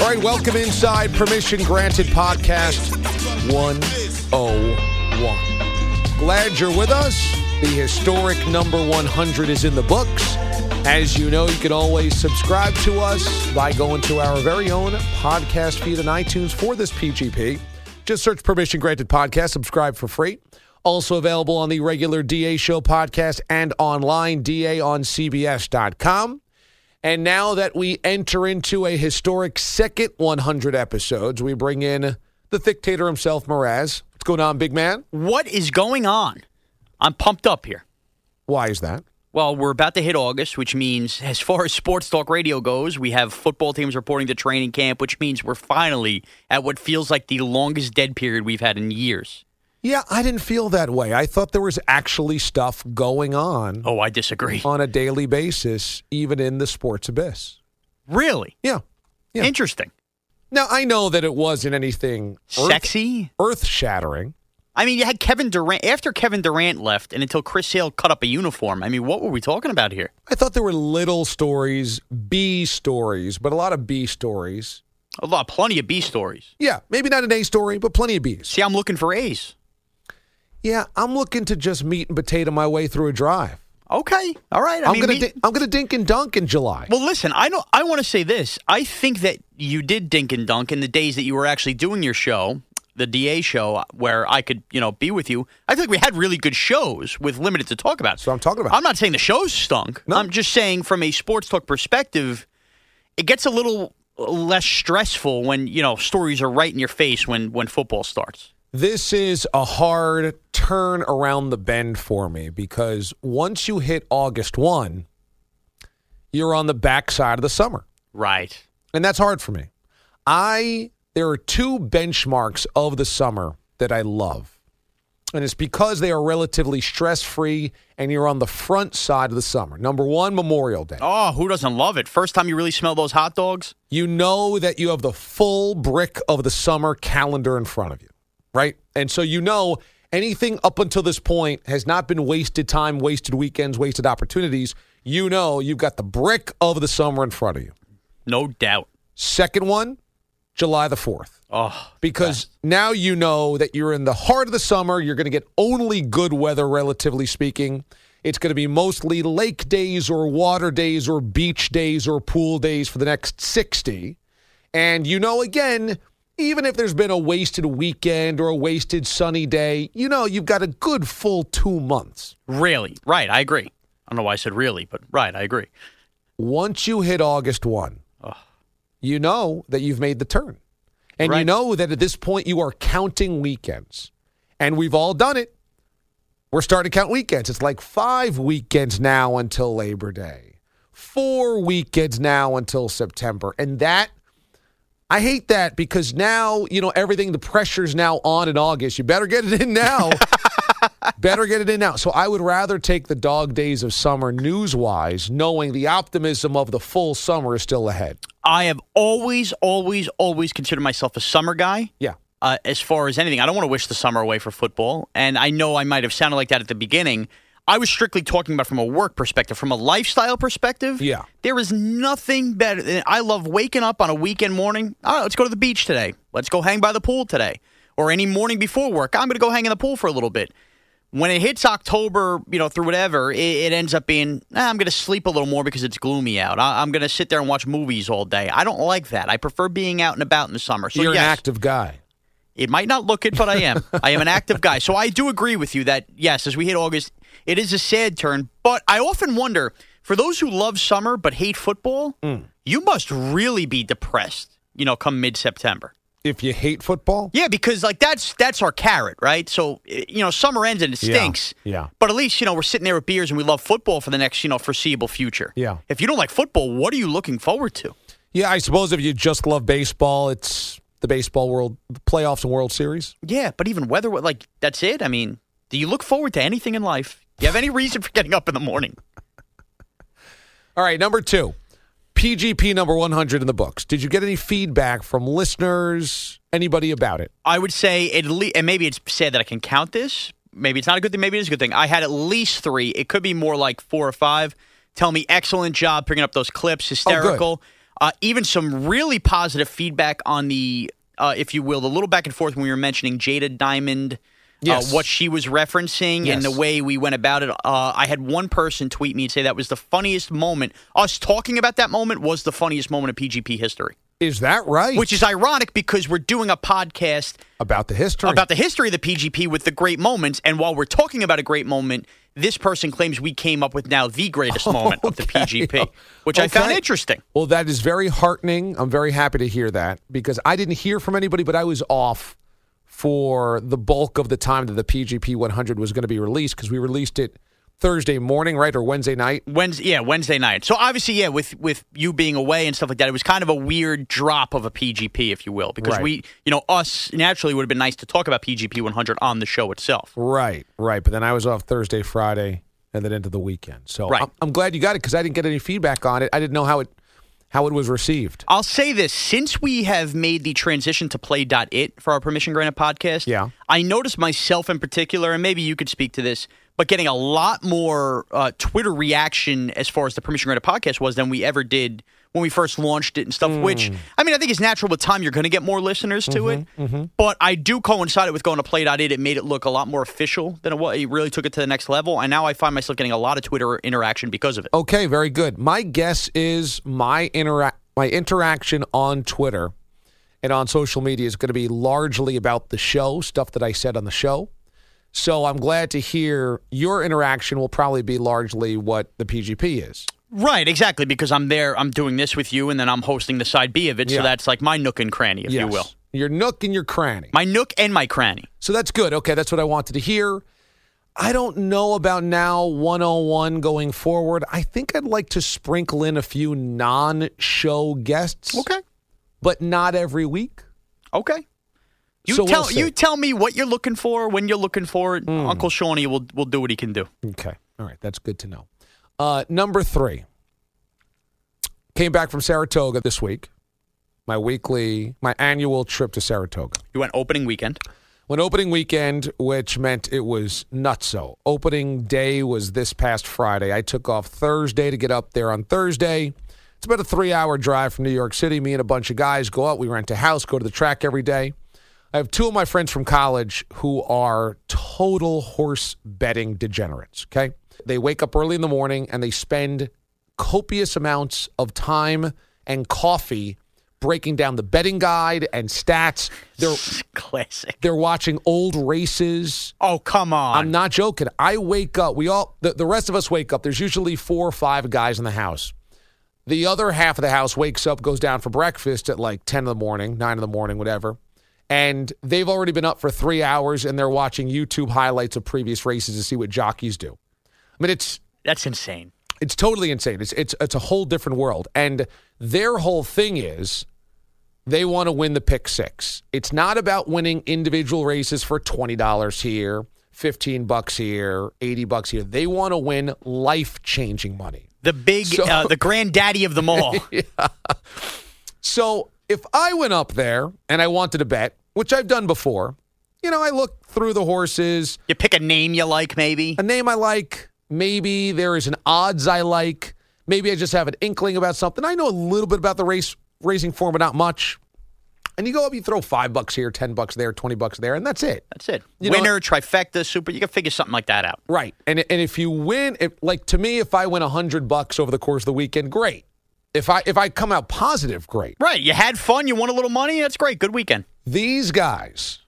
All right, welcome inside Permission Granted Podcast 101. Glad you're with us. The historic number 100 is in the books. As you know, you can always subscribe to us by going to our very own podcast feed on iTunes for this PGP. Just search Permission Granted Podcast, subscribe for free. Also available on the regular DA Show podcast and online, DA on CBS.com. And now that we enter into a historic second 100 episodes, we bring in the dictator himself, Mraz. What's going on, big man? What is going on? I'm pumped up here. Why is that? Well, we're about to hit August, which means, as far as sports talk radio goes, we have football teams reporting to training camp, which means we're finally at what feels like the longest dead period we've had in years. Yeah, I didn't feel that way. I thought there was actually stuff going on Oh, I disagree. on a daily basis, even in the sports abyss. Really? Yeah. Yeah. Interesting. Now, I know that it wasn't anything Sexy? earth shattering. I mean, you had Kevin Durant. After Kevin Durant left and until Chris Sale cut up a uniform, I mean, what were we talking about here? I thought there were little stories, B stories, but a lot of B stories. A lot, plenty of B stories. Yeah, maybe not an A story, but plenty of B's. See, I'm looking for A's. Yeah, I'm looking to just meat and potato my way through a drive. Okay. All right. I I'm mean, gonna di- I'm gonna dink and dunk in July. Well, listen, I don't. I want to say this. I think that you did dink and dunk in the days that you were actually doing your show, the DA show, where I could, you know, be with you. I feel like we had really good shows with limited to talk about. So I'm talking about. I'm not saying the shows stunk. No. I'm just saying from a sports talk perspective, it gets a little less stressful when you know stories are right in your face when when football starts. This is a hard turn around the bend for me because once you hit August 1, you're on the backside of the summer. Right. And that's hard for me. I there are two benchmarks of the summer that I love. And it's because they are relatively stress-free and you're on the front side of the summer. Number 1, Memorial Day. Oh, who doesn't love it? First time you really smell those hot dogs. you know that you have the full brick of the summer calendar in front of you, right? And so you know anything up until this point has not been wasted time, wasted weekends, wasted opportunities. You know you've got the brick of the summer in front of you. No doubt. Second one, July the 4th. Oh, Because now you know that you're in the heart of the summer. You're going to get only good weather, relatively speaking. It's going to be mostly lake days or water days or beach days or pool days for the next 60. And you know, again, even if there's been a wasted weekend or a wasted sunny day, you know, you've got a good full two months. really? Right. I agree. I don't know why I said really, but right. I agree. Once you hit August 1, you know that you've made the turn. And you know that at this point you are counting weekends. And we've all done it. We're starting to count weekends. It's like five weekends now until Labor Day, four weekends now until September. And that, I hate that because now, you know, everything, the pressure's now on in August. You better get it in now. better get it in now. So I would rather take the dog days of summer news wise, knowing the optimism of the full summer is still ahead. I have always, always, always considered myself a summer guy. Yeah. Uh, as far as anything, I don't want to wish the summer away for football, and I know I might have sounded like that at the beginning. I was strictly talking about from a work perspective, from a lifestyle perspective. Yeah. there is nothing better. Than, I love waking up on a weekend morning. All right, let's go to the beach today. Let's go hang by the pool today, or any morning before work. I'm going to go hang in the pool for a little bit. when it hits October, you know, through whatever, it, it ends up being, "Ah, I'm going to sleep a little more because it's gloomy out. I, I'm going to sit there and watch movies all day. I don't like that. I prefer being out and about in the summer. So You're yes, an active guy. It might not look it, but I am. I am an active guy. So I do agree with you that, yes, as we hit August, it is a sad turn. But I often wonder for those who love summer but hate football, Mm. you must really be depressed, you know, come mid September. If you hate football, Yeah, because like that's that's our carrot, right? So you know, summer ends and it Yeah, stinks. yeah. But at least you know we're sitting there with beers and we love football for the next you know foreseeable future. Yeah. If you don't like football, what are you looking forward to? yeah, I suppose if you just love baseball, it's the baseball world playoffs and World Series. Yeah, but even weather, like that's it. I mean, do you look forward to anything in life? Do you have any reason for getting up in the morning? All right, number two, PGP number 100 in the books. Did you get any feedback from listeners, anybody about it? I would say at least, and maybe it's sad that I can count this. Maybe it's not a good thing. Maybe it is a good thing. I had at least three. It could be more like four or five. Tell me, excellent job picking up those clips. Oh, Hysterical. Uh, even some really positive feedback on the, uh, if you will, the little back and forth when we were mentioning Jada Diamond. Yes. Uh, what she was referencing Yes. and the way we went about it. Uh, I had one person tweet me and say that was the funniest moment. Us talking about that moment was the funniest moment of PGP history, Is that right? which is ironic because we're doing a podcast about the history. about the history of the PGP with the great moments. And while we're talking about a great moment, this person claims we came up with now the greatest moment of the PGP, which I found interesting. Well, that is very heartening. I'm very happy to hear that because I didn't hear from anybody, but I was off for the bulk of the time that the PGP 100 was going to be released because we released it Thursday morning, right, or Wednesday night. Wednesday, yeah, Wednesday night. So obviously, yeah, with with you being away and stuff like that, it was kind of a weird drop of a PGP, if you will, because Right. we, you know, us naturally would have been nice to talk about PGP 100 on the show itself. Right, right. But then I was off Thursday, Friday, and then into the weekend. So Right. I'm, I'm glad you got it because I didn't get any feedback on it. I didn't know how it how it was received. I'll say this since we have made the transition to play.it for our permission granted podcast, Yeah. I noticed myself in particular, and maybe you could speak to this, but getting a lot more uh, Twitter reaction as far as the permission granted podcast was than we ever did when we first launched it and stuff, hmm. which I mean, I think it's natural with time you're going to get more listeners to it. Mm-hmm, mm-hmm. But I do coincide it with going to play.it. It made it look a lot more official than it was. It really took it to the next level. And now I find myself getting a lot of Twitter interaction because of it. Okay, very good. My guess is my intera- my interaction on Twitter and on social media is going to be largely about the show, stuff that I said on the show. So I'm glad to hear your interaction will probably be largely what the PGP is. Right, exactly, because I'm there, I'm doing this with you, and then I'm hosting the side B of it. Yeah. So that's like my nook and cranny, if you Yes. will. Your nook and your cranny. My nook and my cranny. So that's good. Okay, that's what I wanted to hear. I don't know about now 101 going forward. I think I'd like to sprinkle in a few non show guests, Okay. but not every week. Okay. You So we'll tell you tell me what you're looking for, when you're looking for it. Uncle Shawnee will will do what he can do. Okay. All right. That's good to know. Uh, number three. Came back from Saratoga this week. My weekly, my annual trip to Saratoga. You went opening weekend. Went opening weekend, which meant it was nutso. Opening day was this past Friday. I took off Thursday to get up there on Thursday. It's about a three hour drive from New York City. Me and a bunch of guys go out. We rent a house, go to the track every day. I have two of my friends from college who are total horse betting degenerates. Okay. They wake up early in the morning and they spend copious amounts of time and coffee breaking down the betting guide and stats. They're Classic. they're watching old races. Oh come on. I'm not joking. I wake up. We all the, the rest of us wake up. There's usually four or five guys in the house. The other half of the house wakes up, goes down for breakfast at like 10 in the morning, 9 in the morning, whatever. And they've already been up for three hours and they're watching YouTube highlights of previous races to see what jockeys do. I mean, it's That's insane. it's totally insane. It's it's it's a whole different world. And their whole thing is they want to win the pick six. It's not about winning individual races for twenty dollars here, fifteen bucks here, eighty bucks here. They want to win life changing money. The big, So- uh, the granddaddy of them all. yeah. So if I went up there and I wanted to bet, which I've done before, you know, I look through the horses, you pick a name you like, maybe. a name I like. Maybe there is an odds I like. Maybe I just have an inkling about something. I know a little bit about the race racing form, but not much. And you go up, you throw five bucks here, ten bucks there, twenty bucks there, and that's it. That's it. You know- Winner, trifecta, super. You can figure something like that out. Right. And and if you win, if, like to me, if I win a hundred bucks over the course of the weekend, great. If I if I come out positive, great. Right. You had fun. You won a little money. That's great. Good weekend. These guys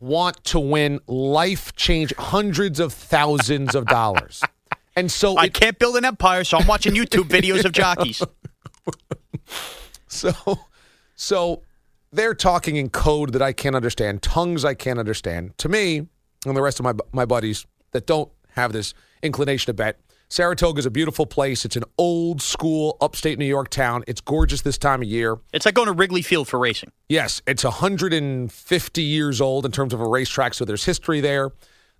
want to win life change hundreds of thousands of dollars. And so I it, can't build an empire, so I'm watching YouTube videos of jockeys. so so they're talking in code that I can't understand, tongues I can't understand. To me and the rest of my my buddies that don't have this inclination to bet, Saratoga is a beautiful place. It's an old school upstate New York town. It's gorgeous this time of year. It's like going to Wrigley Field for racing. Yes, it's 150 years old in terms of a racetrack, so there's history there.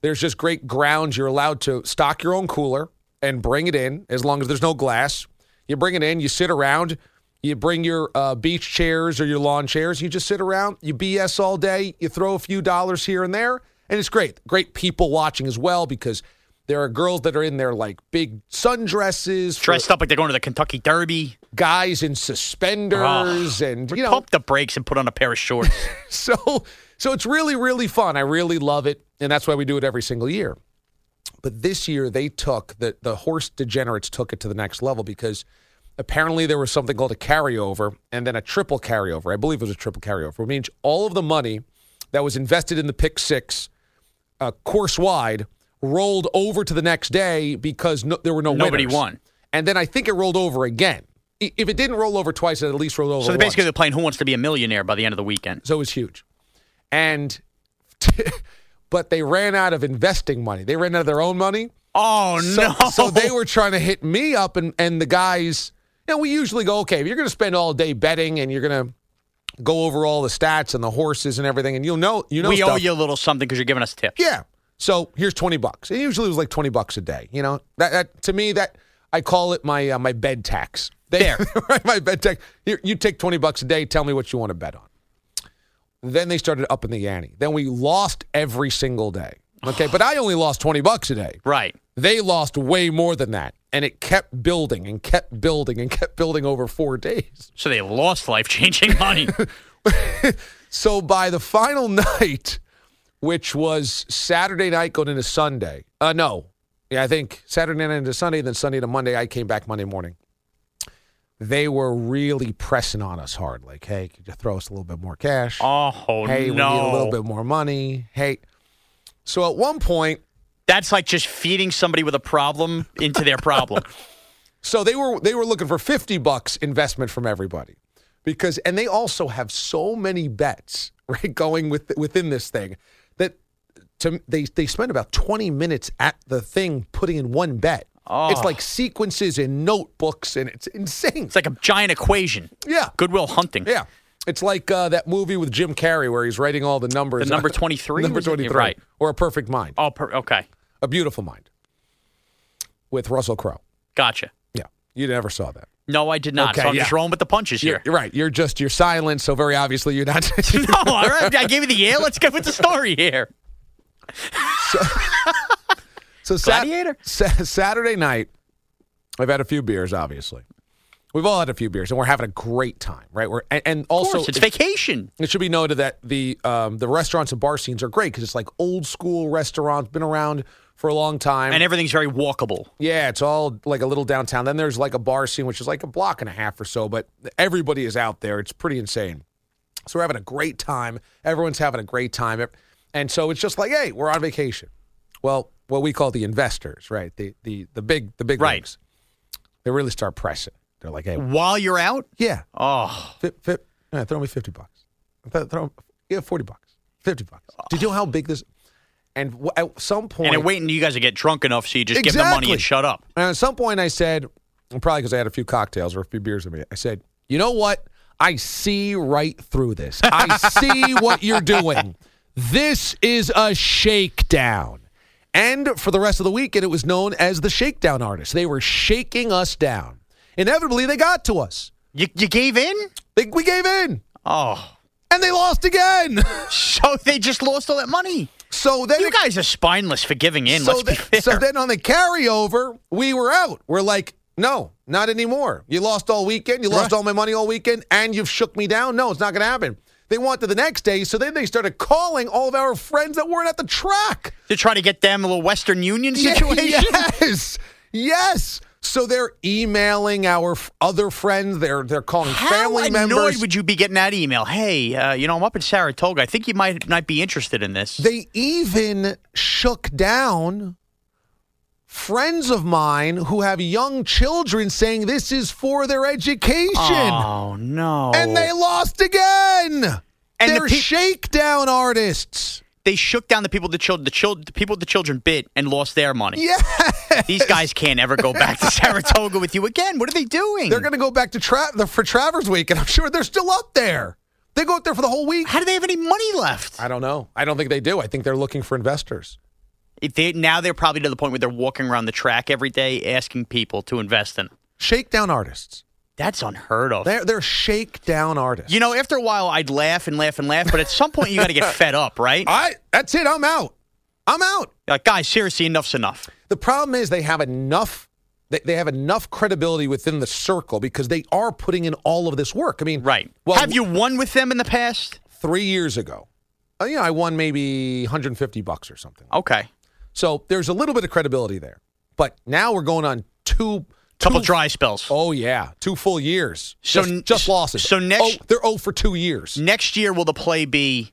There's just great grounds. You're allowed to stock your own cooler and bring it in as long as there's no glass. You bring it in, you sit around, you bring your uh, beach chairs or your lawn chairs, you just sit around, you BS all day, you throw a few dollars here and there, and it's great. Great people watching as well because there are girls that are in their like big sundresses, Dressed up like they're going to the Kentucky Derby. guys in suspenders, and you know, Pump the brakes and put on a pair of shorts. so so it's really really fun. I really love it, and that's why we do it every single year. But this year they took the the horse degenerates took it to the next level because apparently there was something called a carryover and then a triple carryover. I believe it was a triple carryover, which means all of the money that was invested in the pick six uh, course wide rolled over to the next day because no, there were no Nobody winners. won. And then I think it rolled over again. I- If it didn't roll over twice, it at least rolled over. so they basically once. they're playing Who Wants to Be a Millionaire by the end of the weekend. So it was huge. And, but they ran out of investing money. They ran out of their own money. Oh So, no! so they were trying to hit me up, and, and the guys, you know, we usually go, okay, if you're going to spend all day betting and you're going to go over all the stats and the horses and everything, and you'll know, you know, we owe stuff. you a little something because you're giving us tips. Yeah. So here's 20 bucks. It usually was like 20 bucks a day. You know, that, that to me, that I call it my uh, my bed tax. They, There. right, my bed tax. Here, you take 20 bucks a day. Tell me what you want to bet on. Then they started upping the ante. Then we lost every single day. Okay. but I only lost 20 bucks a day. Right. They lost way more than that. And it kept building and kept building and kept building over four days. So they lost life changing money. So by the final night, which was Saturday night going into Sunday, uh, no, yeah, I think Saturday night into Sunday, then Sunday to Monday, I came back Monday morning. They were really pressing on us hard, like, "Hey, could you throw us a little bit more cash? oh hey, no! we need a little bit more money. Hey." So at one point, That's like just feeding somebody with a problem into their problem. So they were they were looking for 50 bucks investment from everybody. Because and they also have so many bets, right, going with within this thing to they they spend about 20 minutes at the thing putting in one bet. It's like sequences and notebooks and it's insane. It's like a giant equation. yeah. Good Will Hunting. Yeah. It's like uh, that movie with Jim Carrey where he's writing all the numbers. The number 23? number 23. Right. Or A Perfect Mind. Oh, per- okay. A Beautiful Mind. With Russell Crowe. Gotcha. Yeah. You never saw that. No, I did not. Okay, so I'm yeah. just rolling with the punches You're, here. you're right. You're just you're silent, so very obviously you're not. no, all right. I gave you the yeah. Let's get with the story here. so Sat- Gladiator? Sa- Saturday night, I've had a few beers. Obviously, we've all had a few beers, and we're having a great time, right? We're and, and also course, it's vacation. it should be noted that the um, the restaurants and bar scenes are great because it's like old school restaurants, been around for a long time. And everything's very walkable. Yeah, it's all like a little downtown. Then there's like a bar scene, which is like a block and a half or so, but everybody is out there. It's pretty insane. So we're having a great time. Everyone's having a great time. And so it's just like, hey, we're on vacation. Well, what we call the investors, right? The the the big the big Right. leagues. They really start pressing. They're like, hey, While you're out, yeah, oh, yeah, throw me fifty bucks. Th- Throw, yeah, forty bucks, fifty bucks. Did you know how big this? And w- at some point, and they're waiting you guys to get drunk enough so you just give them money and shut up. And at some point, I said, probably because I had a few cocktails or a few beers in me, I said, you know what? I see right through this. I see what you're doing. This is a shakedown. And for the rest of the weekend, it was known as the shakedown artists. They were shaking us down. Inevitably, they got to us. You, you gave in? They, we gave in, Oh, and they lost again. so they just lost all that money. So then You guys are spineless for giving in. so, let's be then- fair. so then on the carryover, we were out. We're like, no, not anymore. You lost all weekend. You lost Right. all my money all weekend, and you've shook me down. No, it's not going to happen. They want to the next day, so then they started calling all of our friends that weren't at the track. To try to get them a little Western Union situation. Yes, yes. So they're emailing our f- other friends. They're they're calling How family annoyed members. would you be getting that email? Hey, uh, you know, I'm up in Saratoga. I think you might might be interested in this. They even shook down friends of mine who have young children saying this is for their education. oh no! And they lost again. And They're peop- shakedown artists. they shook down the people the children the, chil- the people the children bit and lost their money. Yeah. These guys can't ever go back to Saratoga with you again. What are they doing? They're going to go back to tra- the, for Travers Week, and I'm sure they're still up there. They go up there for the whole week. How do they have any money left? I don't know. I don't think they do. I think they're looking for investors. They, now they're probably to the point where they're walking around the track every day asking people to invest in. Shakedown artists. That's unheard of. They're they're shakedown artists. You know, after a while, I'd laugh and laugh and laugh, but at some point, you got to get fed up, right? I that's it. I'm out. I'm out. You're like, guys, seriously, enough's enough. The problem is they have enough. They, they have enough credibility within the circle because they are putting in all of this work. I mean, Right. Well, have you won with them in the past? three years ago? Uh, yeah, I won maybe 150 bucks or something. Okay. So there's a little bit of credibility there. But now we're going on two Couple two- dry spells. Oh yeah, two full years. So just, just losses. so next- oh, they're oh for two years. Next year, will the play be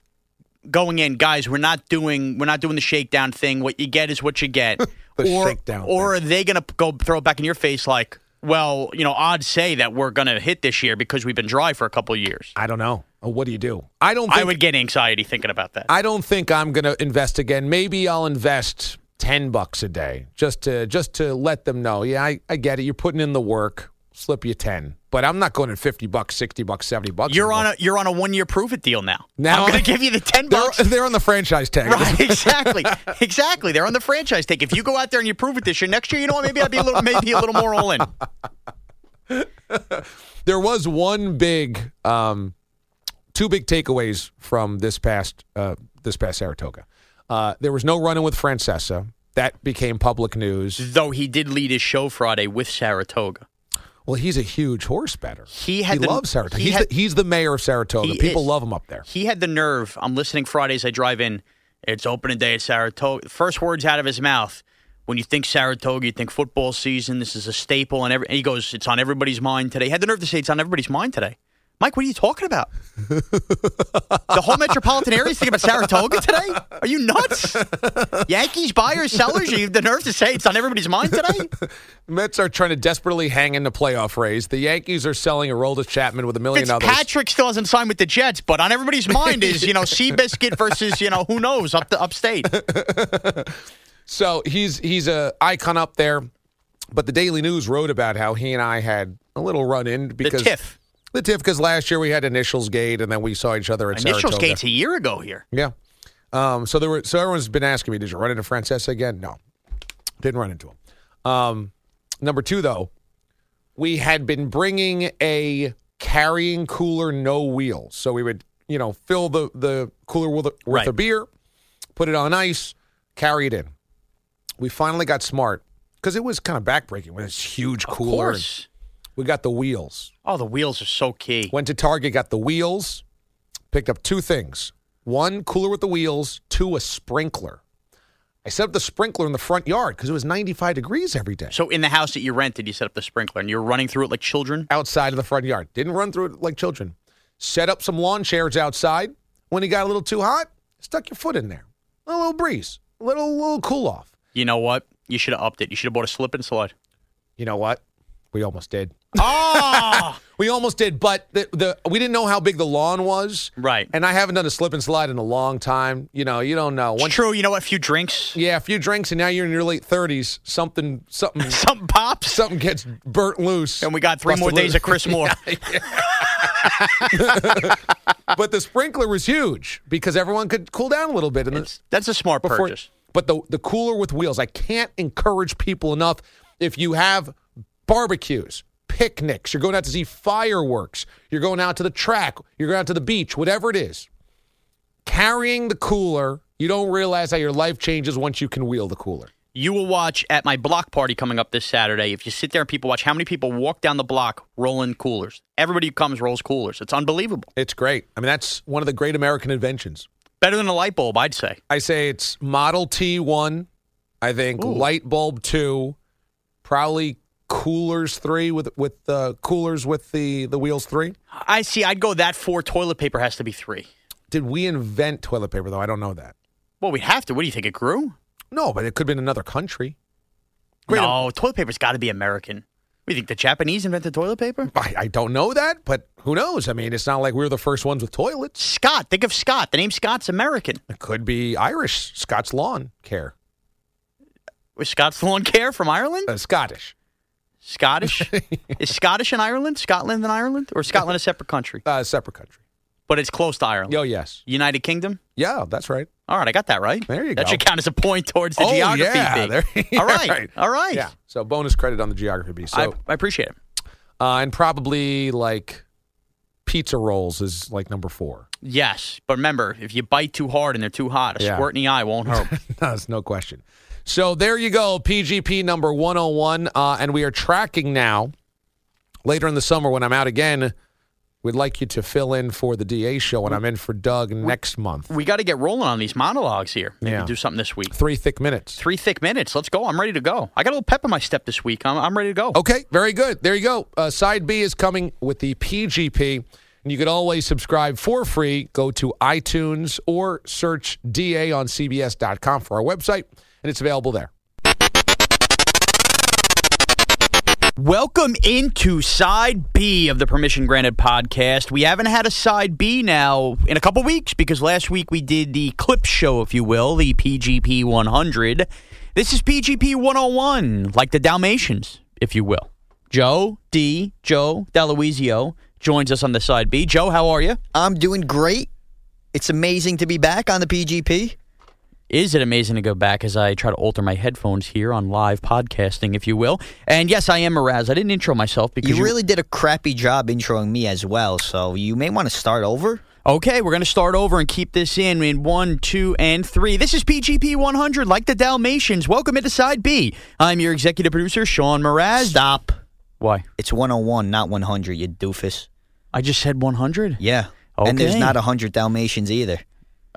going in, guys? We're not doing we're not doing the shakedown thing. What you get is what you get. The or shakedown or are they going to go throw it back in your face like, well, you know, odds say that we're going to hit this year because we've been dry for a couple of years. I don't know. Uh, What do you do? I don't. Think, I would get anxiety thinking about that. I don't think I'm going to invest again. Maybe I'll invest ten bucks a day just to just to let them know. Yeah, I, I get it. You're putting in the work. Slip you ten, but I'm not going at fifty bucks, sixty bucks, seventy bucks. You're on a you're on a one year prove it deal now. Now I'm going to give you the ten They're, bucks. they're on the franchise tag. Right, exactly, exactly. They're on the franchise tag. If you go out there and you prove it this year, next year, you know what? Maybe I'll be a little, maybe a little more all in. There was one big, um, two big takeaways from this past uh, this past Saratoga. Uh, there was no running with Francesa. That became public news. Though he did lead his show Friday with Saratoga. Well, he's a huge horse better. He had the- loves Saratoga. he he's, had- the, he's the mayor of Saratoga. People is. love him up there. He had the nerve. I'm listening Fridays. I drive in. It's opening day at Saratoga. First words out of his mouth. When you think Saratoga, you think football season. This is a staple, and, every, and he goes, "It's on everybody's mind today." He had the nerve to say, "It's on everybody's mind today." Mike, what are you talking about? the whole metropolitan area is thinking about Saratoga today? Are you nuts? Yankees buyers, sellers, you have the nerve to say it's on everybody's mind today? Mets are trying to desperately hang in the playoff race. The Yankees are selling a Aroldis Chapman with a million others. Fitzpatrick still hasn't signed with the Jets, but on everybody's mind is, you know, Seabiscuit versus, you know, who knows, up the upstate. So he's he's a icon up there. But the Daily News wrote about how he and I had a little run in because tiff. The tiff because last year we had Initials Gate and then we saw each other at Initials Saratoga. gates a year ago here. Yeah. Um, so there were so everyone's been asking me, did you run into Francesa again? No. Didn't run into him. Um, number two, though, we had been bringing a carrying cooler, no wheels. So we would, you know, fill the, the cooler with, a, with Right. a beer, put it on ice, carry it in. We finally got smart because it was kind of backbreaking with this huge Of cooler. and course. We got the wheels. Oh, the wheels are so key. Went to Target, got the wheels, picked up two things. One, cooler with the wheels. Two, a sprinkler. I set up the sprinkler in the front yard because it was 95 degrees every day. So in the house that you rented, you set up the sprinkler and you're running through it like children? Outside of the front yard. Didn't run through it like children. Set up some lawn chairs outside. When it got a little too hot, stuck your foot in there. A little breeze. A little, little cool off. You know what? You should have upped it. You should have bought a slip and slide. You know what? We almost did. Oh! We almost did, but the, the we didn't know how big the lawn was. right. And I haven't done a slip and slide in a long time. You know, you don't know. It's true. You know what? A few drinks, Yeah, a few drinks, and now you're in your late thirties. Something, something, something pops, something gets burnt loose. and we got three more days loose. of Chris Moore. but the sprinkler was huge because everyone could cool down a little bit. And that's a smart before, purchase. but the the cooler with wheels, I can't encourage people enough. If you have barbecues, picnics, you're going out to see fireworks, you're going out to the track, you're going out to the beach, whatever it is, carrying the cooler, you don't realize how your life changes once you can wheel the cooler. You will watch at my block party coming up this Saturday. If you sit there and people watch, how many people walk down the block rolling coolers? Everybody who comes rolls coolers. It's unbelievable. It's great. I mean, that's one of the great American inventions. Better than a light bulb, I'd say. I say it's Model T one. I think Ooh. light bulb two, probably coolers three with with the coolers with the the wheels three. I see. I'd go that four. Toilet paper has to be three. Did we invent toilet paper though? I don't know that. Well, we'd have to. What do you think? It grew? No, but it could have been another country. Great. No, toilet paper's got to be American. We think? The Japanese invented toilet paper? I, I don't know that, but who knows? I mean, it's not like we were the first ones with toilets. Scott. Think of Scott. The name Scott's American. It could be Irish, Scotts lawn care, Was Scott's lawn care from Ireland? uh, Scottish, Scottish? Is Scottish in Ireland? Scotland and Ireland? Or Scotland a separate country? uh, separate country. But it's close to Ireland. Oh yes, United Kingdom? yeah, that's right. All right, I got that right. There you That go. That should count as a point towards the oh geography yeah, bee. there, All right. All right. Yeah, so bonus credit on the geography. So I appreciate it. uh, and probably like pizza rolls is like number four. Yes, but remember, if you bite too hard and they're too hot, a Yeah. squirt in the eye won't hurt. That's no question. So there you go, PGP number 101. Uh, and we are tracking now. Later in the summer, when I'm out again, we'd like you to fill in for the DA show when I'm in for Doug next month. we got to get rolling on these monologues here. Maybe Yeah. do something this week. Three thick minutes. Three thick minutes. Let's go. I'm ready to go. I got a little pep in my step this week. I'm, I'm ready to go. Okay, very good. There you go. Uh, side B is coming with the PGP. And you can always subscribe for free. Go to iTunes or search DA on CBS.com for our website, and it's available there. Welcome into side B of the Permission Granted podcast. We haven't had a side B now in a couple weeks because last week we did the clip show, if you will, the PGP 100. This is PGP 101, like the Dalmatians, if you will. Joe D. Joe Daloisio joins us on the side B. Joe, how are you? I'm doing great. It's amazing to be back on the PGP. Is it amazing to go back as I try to alter my headphones here on live podcasting, if you will? And yes, I am Mraz. I didn't intro myself because You really did a crappy job introing me as well, so you may want to start over. Okay, we're going to start over and keep this in in one, two, and three. This is PGP 100, like the Dalmatians. Welcome into Side B. I'm your executive producer, Sean Mraz. Stop. Why? It's 101, not 100, you doofus. I just said 100. Yeah. Okay. And there's not 100 Dalmatians either.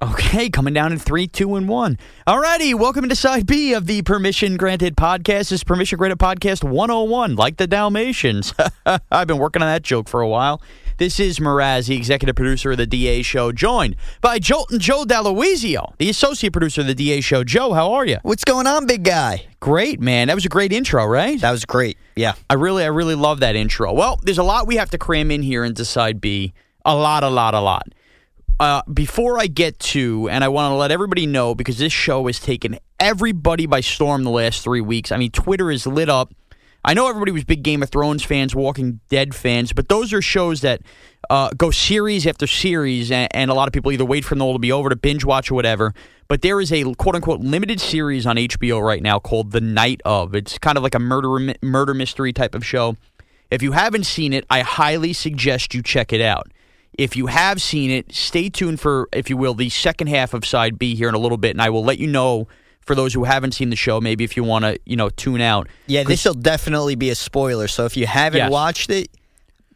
Okay, coming down in three, two, and one. Alrighty, welcome into Side B of the Permission Granted podcast. This is Permission Granted Podcast 101, like the Dalmatians. I've been working on that joke for a while. This is Mraz, the executive producer of the DA show, joined by Jolting Joe Daloisio, the associate producer of the DA show. Joe, how are you? What's going on, big guy? Great, man. That was a great intro, right? That was great. Yeah. I really, I really love that intro. Well, there's a lot we have to cram in here into side B. A lot, a lot, a lot. Uh, before I get to, and I want to let everybody know because this show has taken everybody by storm the last three weeks. I mean, Twitter is lit up. I know everybody was big Game of Thrones fans, Walking Dead fans, but those are shows that uh, go series after series, and, and a lot of people either wait for them all to be over to binge watch or whatever. But there is a quote unquote limited series on HBO right now called The Night of. It's kind of like a murder murder mystery type of show. If you haven't seen it, I highly suggest you check it out. If you have seen it, stay tuned for, if you will, the second half of Side B here in a little bit, and I will let you know for those who haven't seen the show, maybe if you want to, you know, tune out. Yeah, this will definitely be a spoiler, so if you haven't Yes. watched it,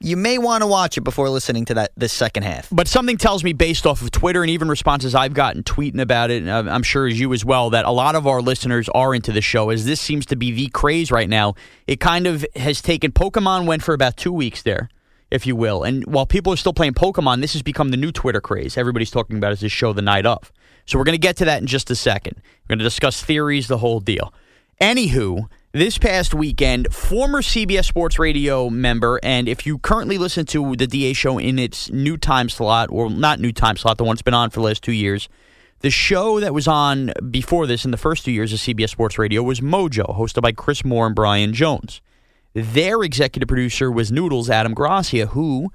you may want to watch it before listening to that this second half. But something tells me, based off of Twitter and even responses I've gotten tweeting about it, and I'm I'm sure as you as well, that a lot of our listeners are into the show, as this seems to be the craze right now. It kind of has taken Pokemon went for about two weeks there, if you will, and while people are still playing Pokemon, this has become the new Twitter craze. Everybody's talking about is this show the night of. So we're going to get to that in just a second. We're going to discuss theories, the whole deal. Anywho, this past weekend, former CBS Sports Radio member, and if you currently listen to the DA show in its new time slot, or not new time slot, the one that's been on for the last two years, the show that was on before this in the first two years of CBS Sports Radio was Mojo, hosted by Chris Moore and Brian Jones. Their executive producer was Noodles Adam Gracia, who,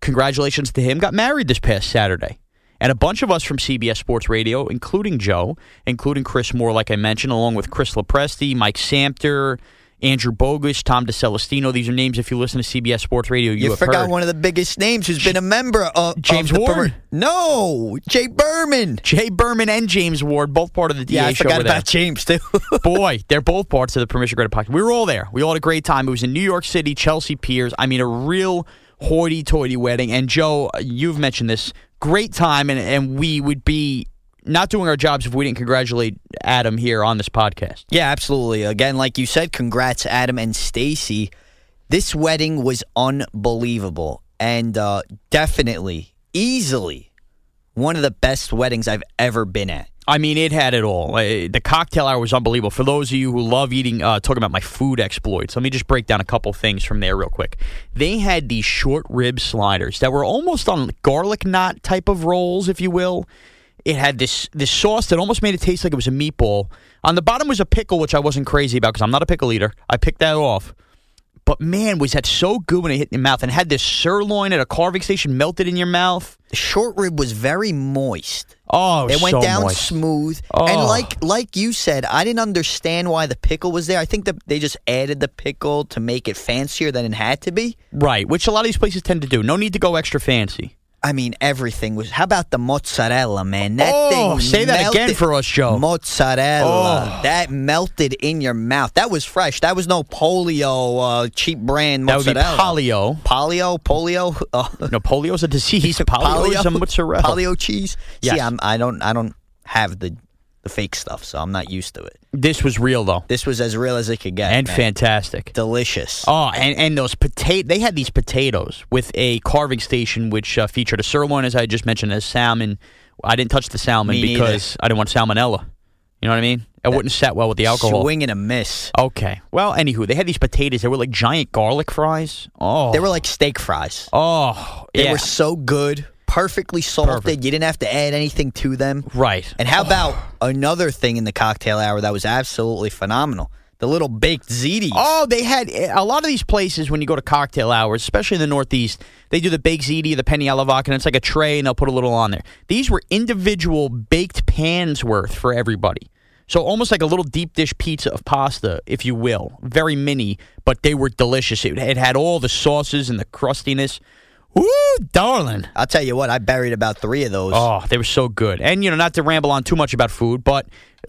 congratulations to him, got married this past Saturday. And a bunch of us from CBS Sports Radio, including Joe, including Chris Moore, like I mentioned, along with Chris Lepresti, Mike Samter, Andrew Bogus, Tom DeCelestino. These are names, if you listen to CBS Sports Radio, you, You, forgot heard. one of the biggest names who's been a member of James of Ward? No, Jay Berman. Jay Berman and James Ward, both part of the DA Yeah, I show. forgot about James too. Boy, they're both parts of the Permission Granted podcast. We were all there. We all had a great time. It was in New York City, Chelsea Piers. I mean, a real hoity-toity wedding. And Joe, you've mentioned this. Great time, and, and we would be not doing our jobs if we didn't congratulate Adam here on this podcast. Yeah, absolutely. Again, like you said, congrats, Adam and Stacy. This wedding was unbelievable and uh, definitely, easily one of the best weddings I've ever been at. I mean, it had it all. Uh, The cocktail hour was unbelievable. For those of you who love eating, uh, talking about my food exploits, let me just break down a couple things from there real quick. They had these short rib sliders that were almost on garlic knot type of rolls, if you will. It had this this sauce that almost made it taste like it was a meatball. On the bottom was a pickle, which I wasn't crazy about because I'm not a pickle eater. I picked that off. But man, was that so good when it hit in your mouth and had this sirloin at a carving station melted in your mouth. The short rib was very moist. Oh, It went so down moist. smooth, Oh. and like like you said, I didn't understand why the pickle was there. I think that they just added the pickle to make it fancier than it had to be. Right, which a lot of these places tend to do. No need to go extra fancy. I mean, everything was. How about the mozzarella, man? That Oh, thing. say that again for us, Joe. Mozzarella. Oh. That melted in your mouth. That was fresh. That was no polio uh, cheap brand mozzarella. That would be polio. Polio, polio, uh, No, polio's a disease. Polio is a mozzarella. polio cheese. Yes. See, I'm, I don't, I don't have the the fake stuff, so I'm not used to it. This was real though, This was as real as it could get, and man. fantastic. delicious. Oh, and, and those potato. They had these potatoes with a carving station, which uh, featured a sirloin, as I just mentioned, as salmon. I didn't touch the salmon Me neither. because I didn't want salmonella. You know what I mean? It wouldn't set well with the alcohol. Swing and a miss. Okay. Well, anywho, they had these potatoes. They were like giant garlic fries. Oh, They were like steak fries. Oh, They yeah. were so good, perfectly salted. Perfect. You didn't have to add anything to them. right. And how about another thing in the cocktail hour that was absolutely phenomenal? The little baked ziti. Oh, they had eh, a lot of these places when you go to cocktail hours, especially in the Northeast. They do the baked ziti, the penne vodka, and it's like a tray, and they'll put a little on there. These were individual baked pans worth for everybody. So almost like a little deep dish pizza of pasta, if you will. Very mini, but they were delicious. It, it had all the sauces and the crustiness. Woo, darling. I'll tell you what, I buried about three of those. Oh, they were so good. And, you know, not to ramble on too much about food, but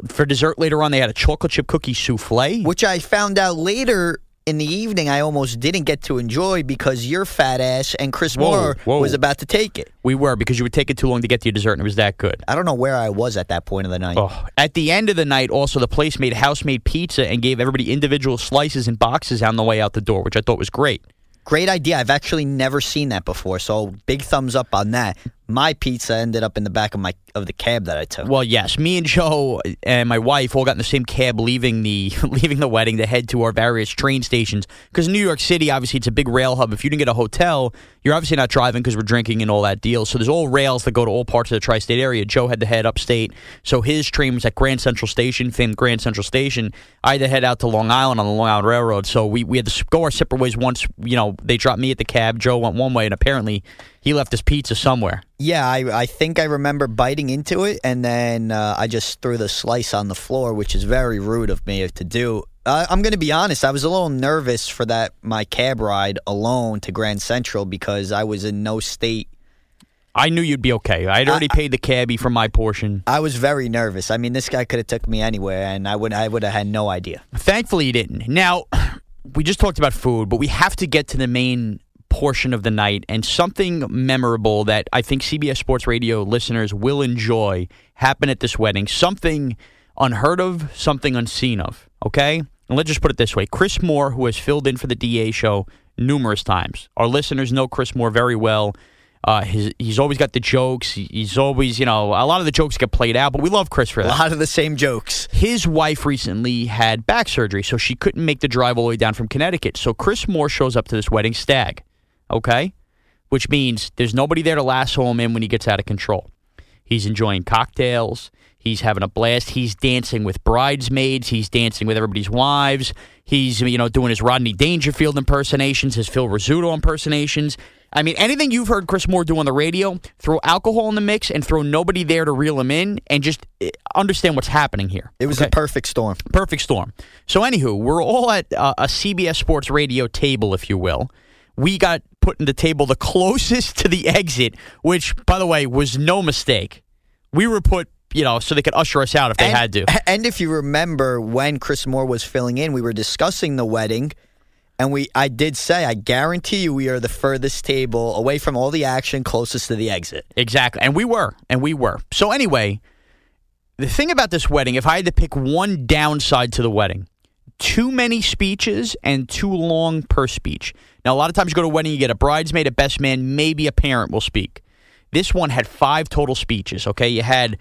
for dessert later on, they had a chocolate chip cookie souffle. Which I found out later in the evening I almost didn't get to enjoy because your fat ass and Chris Whoa, Moore whoa. was about to take it. We were because you would take it too long to get to your dessert, and it was that good. I don't know where I was at that point of the night. Oh, at the end of the night, also the place made house-made pizza and gave everybody individual slices and boxes on the way out the door, which I thought was great. Great idea. I've actually never seen that before, so big thumbs up on that. My pizza ended up in the back of my of the cab that I took. Well, yes, me and Joe and my wife all got in the same cab leaving the leaving the wedding to head to our various train stations because New York City, obviously, it's a big rail hub. If you didn't get a hotel, you're obviously not driving because we're drinking and all that deal. So there's all rails that go to all parts of the tri-state area. Joe had to head upstate, so his train was at Grand Central Station, famed Grand Central Station. I had to head out to Long Island on the Long Island Railroad. So we we had to go our separate ways. Once you know they dropped me at the cab, Joe went one way, and apparently he left his pizza somewhere. Yeah, I, I think I remember biting into it, and then uh, I just threw the slice on the floor, which is very rude of me to do. Uh, I'm going to be honest. I was a little nervous for that my cab ride alone to Grand Central because I was in no state. I knew you'd be okay. I had already paid the cabbie for my portion. I was very nervous. I mean, this guy could have took me anywhere, and I would I would have had no idea. Thankfully, he didn't. Now, we just talked about food, but we have to get to the main portion of the night and something memorable that I think CBS Sports Radio listeners will enjoy happen at this wedding. Something unheard of, something unseen of. Okay? And let's just put it this way Chris Moore, who has filled in for the DA show numerous times, our listeners know Chris Moore very well. Uh, his, he's always got the jokes. He's always, you know, a lot of the jokes get played out, but we love Chris for that. A lot of the same jokes. his wife recently had back surgery, so she couldn't make the drive all the way down from Connecticut. So Chris Moore shows up to this wedding stag, okay? Which means there's nobody there to lasso him in when he gets out of control. He's enjoying cocktails. He's having a blast. He's dancing with bridesmaids. He's dancing with everybody's wives. He's you know doing his Rodney Dangerfield impersonations, his Phil Rizzuto impersonations. I mean, anything you've heard Chris Moore do on the radio, throw alcohol in the mix and throw nobody there to reel him in, and just eh, understand what's happening here. It was Okay? a perfect storm. perfect storm. So, anywho, we're all at uh, a CBS Sports Radio table, if you will. We got put in the table the closest to the exit, which, by the way, was no mistake. We were put, you know, so they could usher us out if they and, had to. And if you remember when Chris Moore was filling in, we were discussing the wedding, and we I did say I guarantee you we are the furthest table away from all the action, closest to the exit. Exactly. And we were. And we were. So, anyway, the thing about this wedding, if I had to pick one downside to the wedding, too many speeches and too long per speech. Now, a lot of times you go to a wedding, you get a bridesmaid, a best man, maybe a parent will speak. This one had five total speeches, okay? You had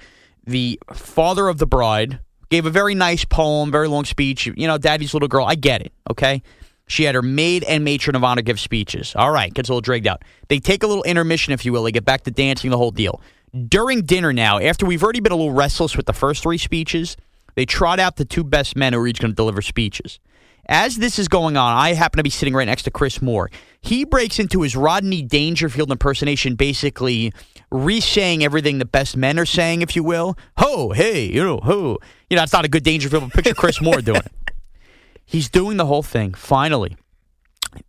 the father of the bride, gave a very nice poem, very long speech. You know, daddy's little girl. I get it, okay? She had her maid and matron of honor give speeches. All right, gets a little dragged out. They take a little intermission, if you will. They get back to dancing, the whole deal. During dinner now, after we've already been a little restless with the first three speeches, they trot out the two best men who are each going to deliver speeches. As this is going on, I happen to be sitting right next to Chris Moore. He breaks into his Rodney Dangerfield impersonation, basically re-saying everything the best men are saying, if you will. Ho, hey, you know, ho. You know, it's not a good Dangerfield, but picture Chris Moore doing it. He's doing the whole thing. Finally,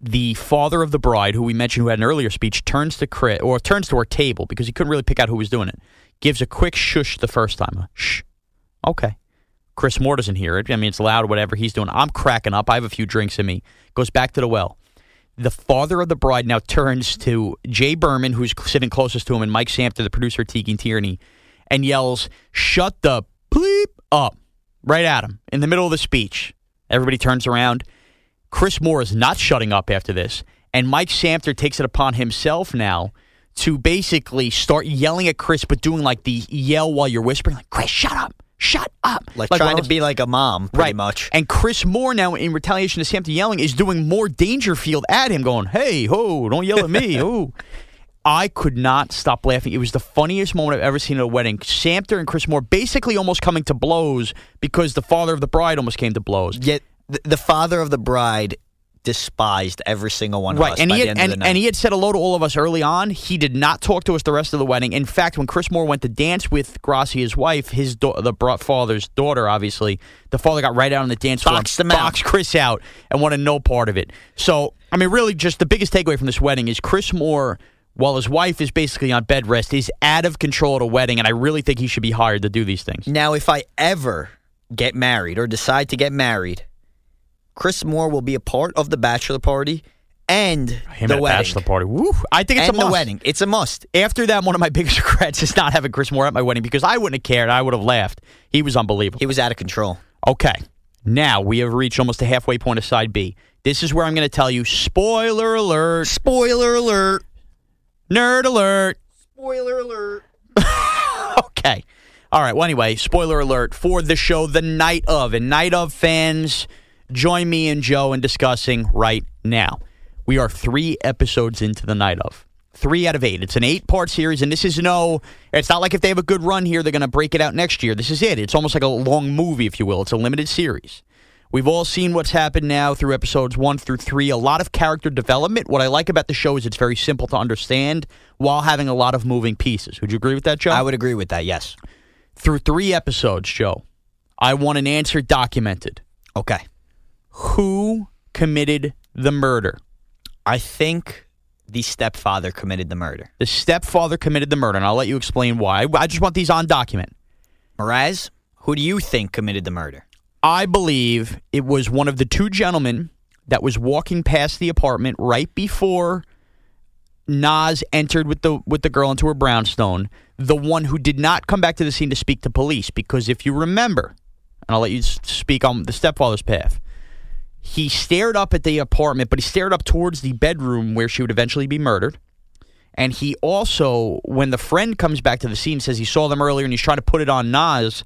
the father of the bride, who we mentioned who had an earlier speech, turns to Chris or turns to our table because he couldn't really pick out who was doing it. Gives a quick shush the first time. Shh. Okay. Chris Moore doesn't hear it. I mean, it's loud, whatever he's doing. I'm cracking up. I have a few drinks in me. Goes back to the well. The father of the bride now turns to Jay Berman, who's sitting closest to him, and Mike Samter, the producer and Tierney, and yells, Shut the bleep up right at him in the middle of the speech. Everybody turns around. Chris Moore is not shutting up after this, and Mike Samter takes it upon himself now to basically start yelling at Chris, but doing like the yell while you're whispering, like, Chris, shut up, shut up. Like, one trying of to be like a mom, pretty right. much. And Chris Moore now, in retaliation to Samter yelling, is doing more Dangerfield at him, going, "Hey, ho, don't yell at me, ho." I could not stop laughing. It was the funniest moment I've ever seen at a wedding. Samter and Chris Moore basically almost coming to blows because the father of the bride almost came to blows. Yet the father of the bride despised every single one of Right, us and by he the had, end of and, the night. and he had said hello to all of us early on. He did not talk to us the rest of the wedding. In fact, when Chris Moore went to dance with Grassi, his wife, his da- the father's daughter, obviously, the father got right out on the dance floor, Boxed and him out. boxed Chris out, and wanted no part of it. So, I mean, really, just the biggest takeaway from this wedding is Chris Moore. While his wife is basically on bed rest, is out of control at a wedding, and I really think he should be hired to do these things. Now, if I ever get married or decide to get married, Chris Moore will be a part of the bachelor party and Him the at a wedding. bachelor party, Woo, I think it's and a the must. wedding. It's a must. After that, one of my biggest regrets is not having Chris Moore at my wedding because I wouldn't have cared. I would have laughed. He was unbelievable. He was out of control. Okay. Now we have reached almost the halfway point of side B. This is where I'm going to tell you spoiler alert, Spoiler alert. nerd alert. Spoiler alert. Okay. All right. Well, anyway, spoiler alert for the show The Night of. And Night of fans, join me and Joe in discussing right now. We are three episodes into The Night of. Three out of eight. It's an eight part series, and this is no, it's not like if they have a good run here, they're going to break it out next year. This is it. It's almost like a long movie, if you will. It's a limited series. We've all seen what's happened now through episodes one through three. A lot of character development. What I like about the show is it's very simple to understand while having a lot of moving pieces. Would you agree with that, Joe? I would agree with that, yes. through three episodes, Joe, I want an answer documented. Okay. Who committed the murder? I think the stepfather committed the murder. The stepfather committed the murder, and I'll let you explain why. I just want these on document. Mraz, who do you think committed the murder? I believe it was one of the two gentlemen that was walking past the apartment right before Naz entered with the with the girl into her brownstone. The one who did not come back to the scene to speak to police, because if you remember, and I'll let you speak on the stepfather's path. He stared up at the apartment, but he stared up towards the bedroom where she would eventually be murdered. And he also, when the friend comes back to the scene, says he saw them earlier and he's trying to put it on Naz.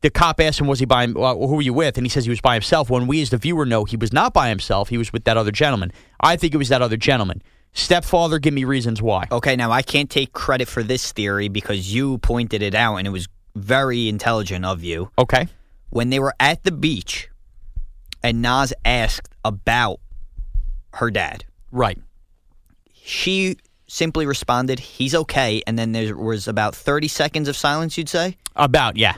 The cop asked him, "Was he by? him- Well, who were you with?" And he says he was by himself. When we, as the viewer, know he was not by himself, he was with that other gentleman. I think it was that other gentleman. Stepfather, give me reasons why. Okay, now I can't take credit for this theory because you pointed it out and it was very intelligent of you. Okay. When they were at the beach and Naz asked about her dad, Right. she simply responded, he's okay. And then there was about 30 seconds of silence, you'd say? About, yeah.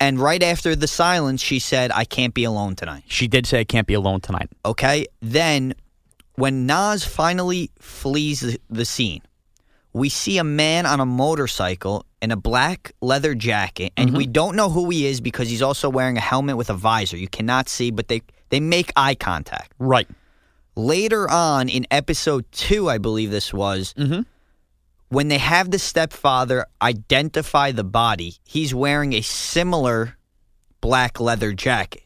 And right after the silence, she said, I can't be alone tonight. She did say I can't be alone tonight. Okay. Then, when Naz finally flees the, the scene, we see a man on a motorcycle in a black leather jacket, and mm-hmm. we don't know who he is because he's also wearing a helmet with a visor. You cannot see, but they, they make eye contact. Right. Later on in episode two, I believe this was, Mhm. when they have the stepfather identify the body, he's wearing a similar black leather jacket.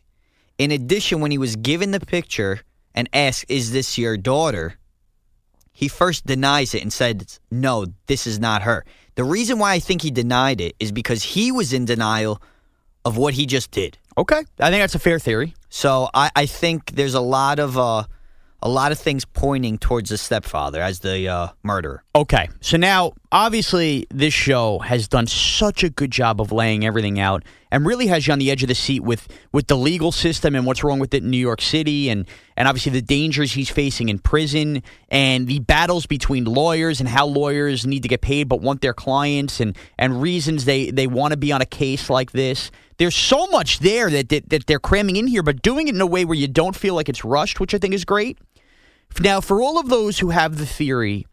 In addition, when he was given the picture and asked, Is this your daughter? He first denies it and said, No, this is not her. The reason why I think he denied it is because he was in denial of what he just did. Okay. I think that's a fair theory. So I, I think there's a lot of uh, a lot of things pointing towards the stepfather as the uh, murderer. Okay. So now, obviously, this show has done such a good job of laying everything out and really has you on the edge of the seat with, with the legal system and what's wrong with it in New York City and, and obviously the dangers he's facing in prison and the battles between lawyers and how lawyers need to get paid but want their clients and, and reasons they, they want to be on a case like this. There's so much there that, that, that they're cramming in here, but doing it in a way where you don't feel like it's rushed, which I think is great. Now, for all of those who have the theory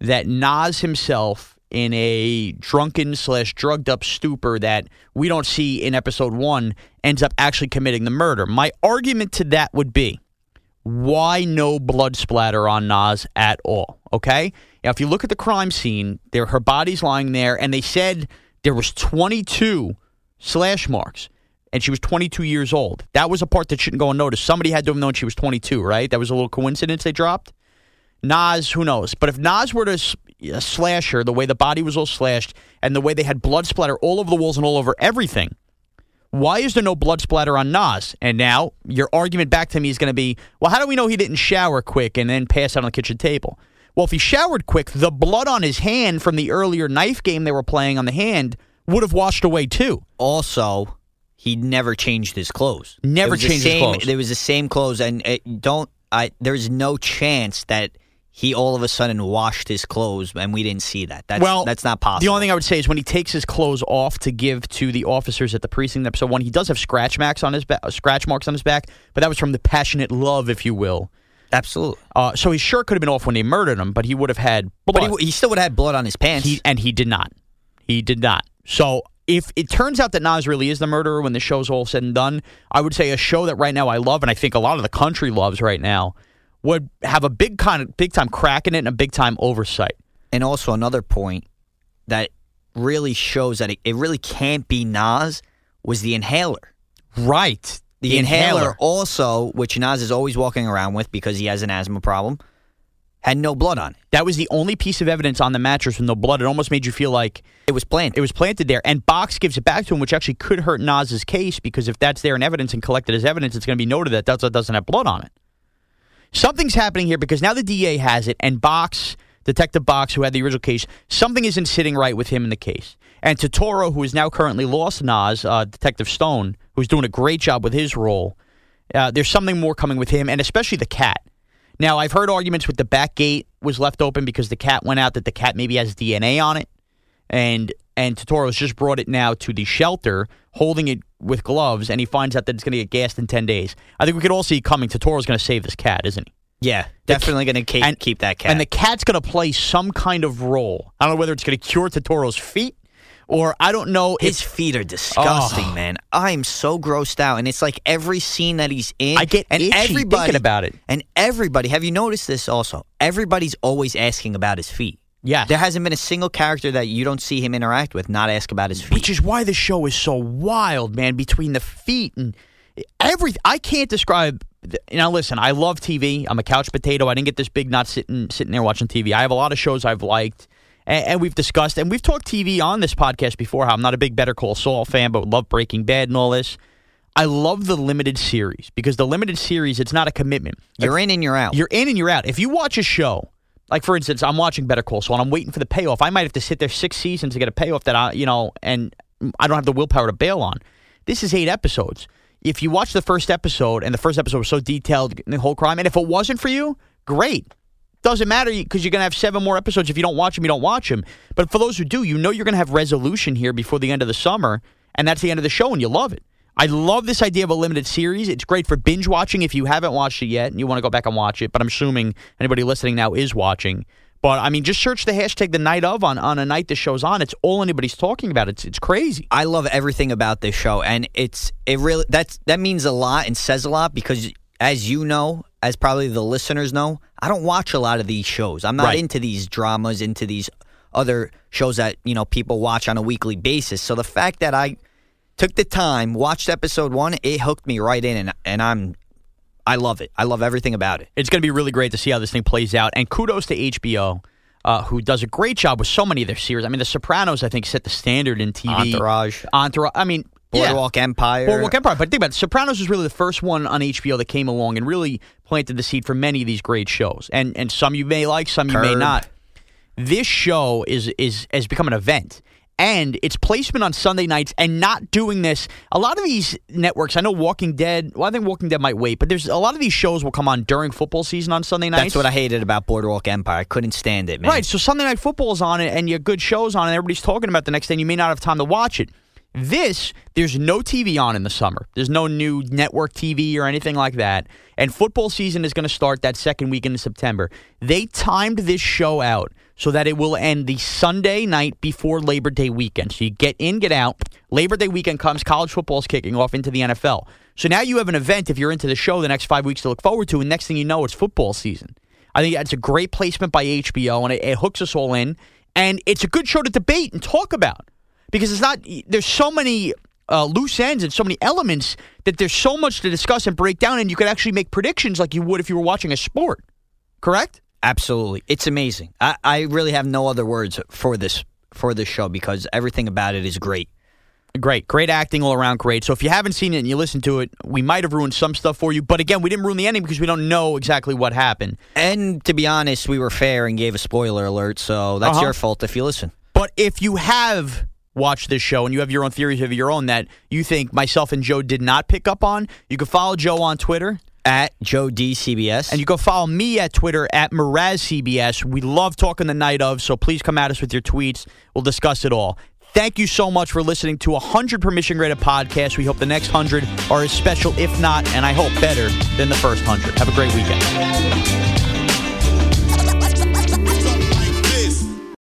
that Naz himself, in a drunken slash drugged up stupor that we don't see in episode one, ends up actually committing the murder, my argument to that would be why no blood splatter on Naz at all? Okay? Now, if you look at the crime scene, there her body's lying there, and they said there was 22 slash marks, and she was 22 years old. That was a part that shouldn't go unnoticed. Somebody had to have known she was 22, right? That was a little coincidence they dropped. Naz, who knows? But if Naz were to s- slasher, the way the body was all slashed and the way they had blood splatter all over the walls and all over everything, why is there no blood splatter on Naz? And now your argument back to me is going to be, well, how do we know he didn't shower quick and then pass out on the kitchen table? Well, if he showered quick, the blood on his hand from the earlier knife game they were playing on the hand would have washed away too. Also, he never changed his clothes. Never It was the changed his clothes. There was the same clothes, and don't. I there's no chance that he all of a sudden washed his clothes, and we didn't see that. That's, well, that's not possible. The only thing I would say is when he takes his clothes off to give to the officers at the precinct episode one, he does have scratch marks on his back, scratch marks on his back, but that was from the passionate love, if you will. Absolutely. Uh, so his shirt could have been off when they murdered him, but he would have had blood. But he, he still would have had blood on his pants. He, and he did not. He did not. So if it turns out that Naz really is the murderer when the show's all said and done, I would say a show that right now I love and I think a lot of the country loves right now would have a big kind of big time crack in it and a big time oversight. and also another point that really shows that it, it really can't be Naz was the inhaler. Right. The, inhaler. also, which Naz is always walking around with because he has an asthma problem, had no blood on it. That was the only piece of evidence on the mattress with no blood. It almost made you feel like It was planted. it was planted there. And Box gives it back to him, which actually could hurt Naz's case because if that's there in evidence and collected as evidence, it's going to be noted that that doesn't have blood on it. Something's happening here because now the DA has it, and Box, Detective Box, who had the original case, something isn't sitting right with him in the case. And Turturro, who is now currently lost Naz, uh, Detective Stone, who's doing a great job with his role, uh, there's something more coming with him, and especially the cat. Now, I've heard arguments with the back gate was left open because the cat went out that the cat maybe has DNA on it and and Turturro's just brought it now to the shelter, holding it with gloves, and he finds out that it's going to get gassed in ten days. I think we could all see coming. Turturro's going to save this cat, isn't he? yeah, definitely going to keep, and- keep that cat. And the cat's going to play some kind of role. I don't know whether it's going to cure Turturro's feet, or I don't know his feet are disgusting, Oh. man. I'm so grossed out, and it's like every scene that he's in, I get and everybody thinking about it. And everybody, have you noticed this? Also, everybody's always asking about his feet. Yes. There hasn't been a single character that you don't see him interact with not ask about his feet. which is why the show is so wild, man. Between the feet and everything, I can't describe. Now, listen, I love TV. I'm a couch potato. I didn't get this big not sitting sitting there watching TV. I have a lot of shows I've liked, and, and we've discussed, and we've talked TV on this podcast before. How I'm not a big Better Call Saul fan, but love Breaking Bad and all this. I love the limited series because the limited series, it's not a commitment. you're in and you're out. You're in and you're out. If you watch a show, like for instance, I'm watching Better Call Saul and I'm waiting for the payoff. I might have to sit there six seasons to get a payoff that I, you know, and I don't have the willpower to bail on. This is eight episodes. If you watch the first episode and the first episode was so detailed, the whole crime, and if it wasn't for you, great. Doesn't matter because you're going to have seven more episodes. If you don't watch them, you don't watch them. But for those who do, you know you're going to have resolution here before the end of the summer, and that's the end of the show, and you love it. I love this idea of a limited series. It's great for binge watching if you haven't watched it yet and you want to go back and watch it. But I'm assuming anybody listening now is watching. But I mean, just search the hashtag the night of on, on a night the show's on. It's all anybody's talking about. It's it's crazy. I love everything about this show, and it's it really that's that means a lot and says a lot because as you know, as probably the listeners know, I don't watch a lot of these shows. I'm not Right. into these dramas, into these other shows that you know people watch on a weekly basis. So the fact that I took the time, watched episode one, it hooked me right in, and and I'm I love it. I love everything about it. It's going to be really great to see how this thing plays out. And kudos to HBO, uh, who does a great job with so many of their series. I mean, The Sopranos, I think, set the standard in TV. Entourage. Entourage. I mean, yeah. Boardwalk Empire. Boardwalk Empire. But think about it. Sopranos was really the first one on HBO that came along and really planted the seed for many of these great shows. And and some you may like, some you may not. This show is is has become an event. And its placement on Sunday nights and not doing this. A lot of these networks, I know Walking Dead, well, I think Walking Dead might wait, but there's a lot of these shows will come on during football season on Sunday nights. That's what I hated about Boardwalk Empire. I couldn't stand it, man. Right. So Sunday night football is on it, and your good shows on, it, and everybody's talking about the next day. and You may not have time to watch it. This, there's no TV on in the summer. There's no new network TV or anything like that. And football season is going to start that second weekend in September. They timed this show out so that it will end the Sunday night before Labor Day weekend. So you get in, get out. Labor Day weekend comes, college football's kicking off into the NFL. So now you have an event if you're into the show the next five weeks to look forward to, and next thing you know, it's football season. I think that's a great placement by HBO, and it, it hooks us all in. And it's a good show to debate and talk about because it's not. There's so many uh, loose ends and so many elements that there's so much to discuss and break down, and you could actually make predictions like you would if you were watching a sport. Correct? Absolutely, it's amazing. I, I really have no other words for this for this show because everything about it is great. Great, great acting all around. Great. So if you haven't seen it and you listen to it, we might have ruined some stuff for you. But again, we didn't ruin the ending because we don't know exactly what happened. And to be honest, we were fair and gave a spoiler alert, so that's Uh-huh. your fault if you listen. But if you have watched this show and you have your own theories of your own that you think myself and Joe did not pick up on, you can follow Joe on Twitter. At Joe D CBS, And you go follow me at Twitter at MrazCBS. We love talking the night of, so please come at us with your tweets. We'll discuss it all. Thank you so much for listening to 100 permission graded podcasts. We hope the next 100 are as special, if not, and I hope better than the first 100. Have a great weekend.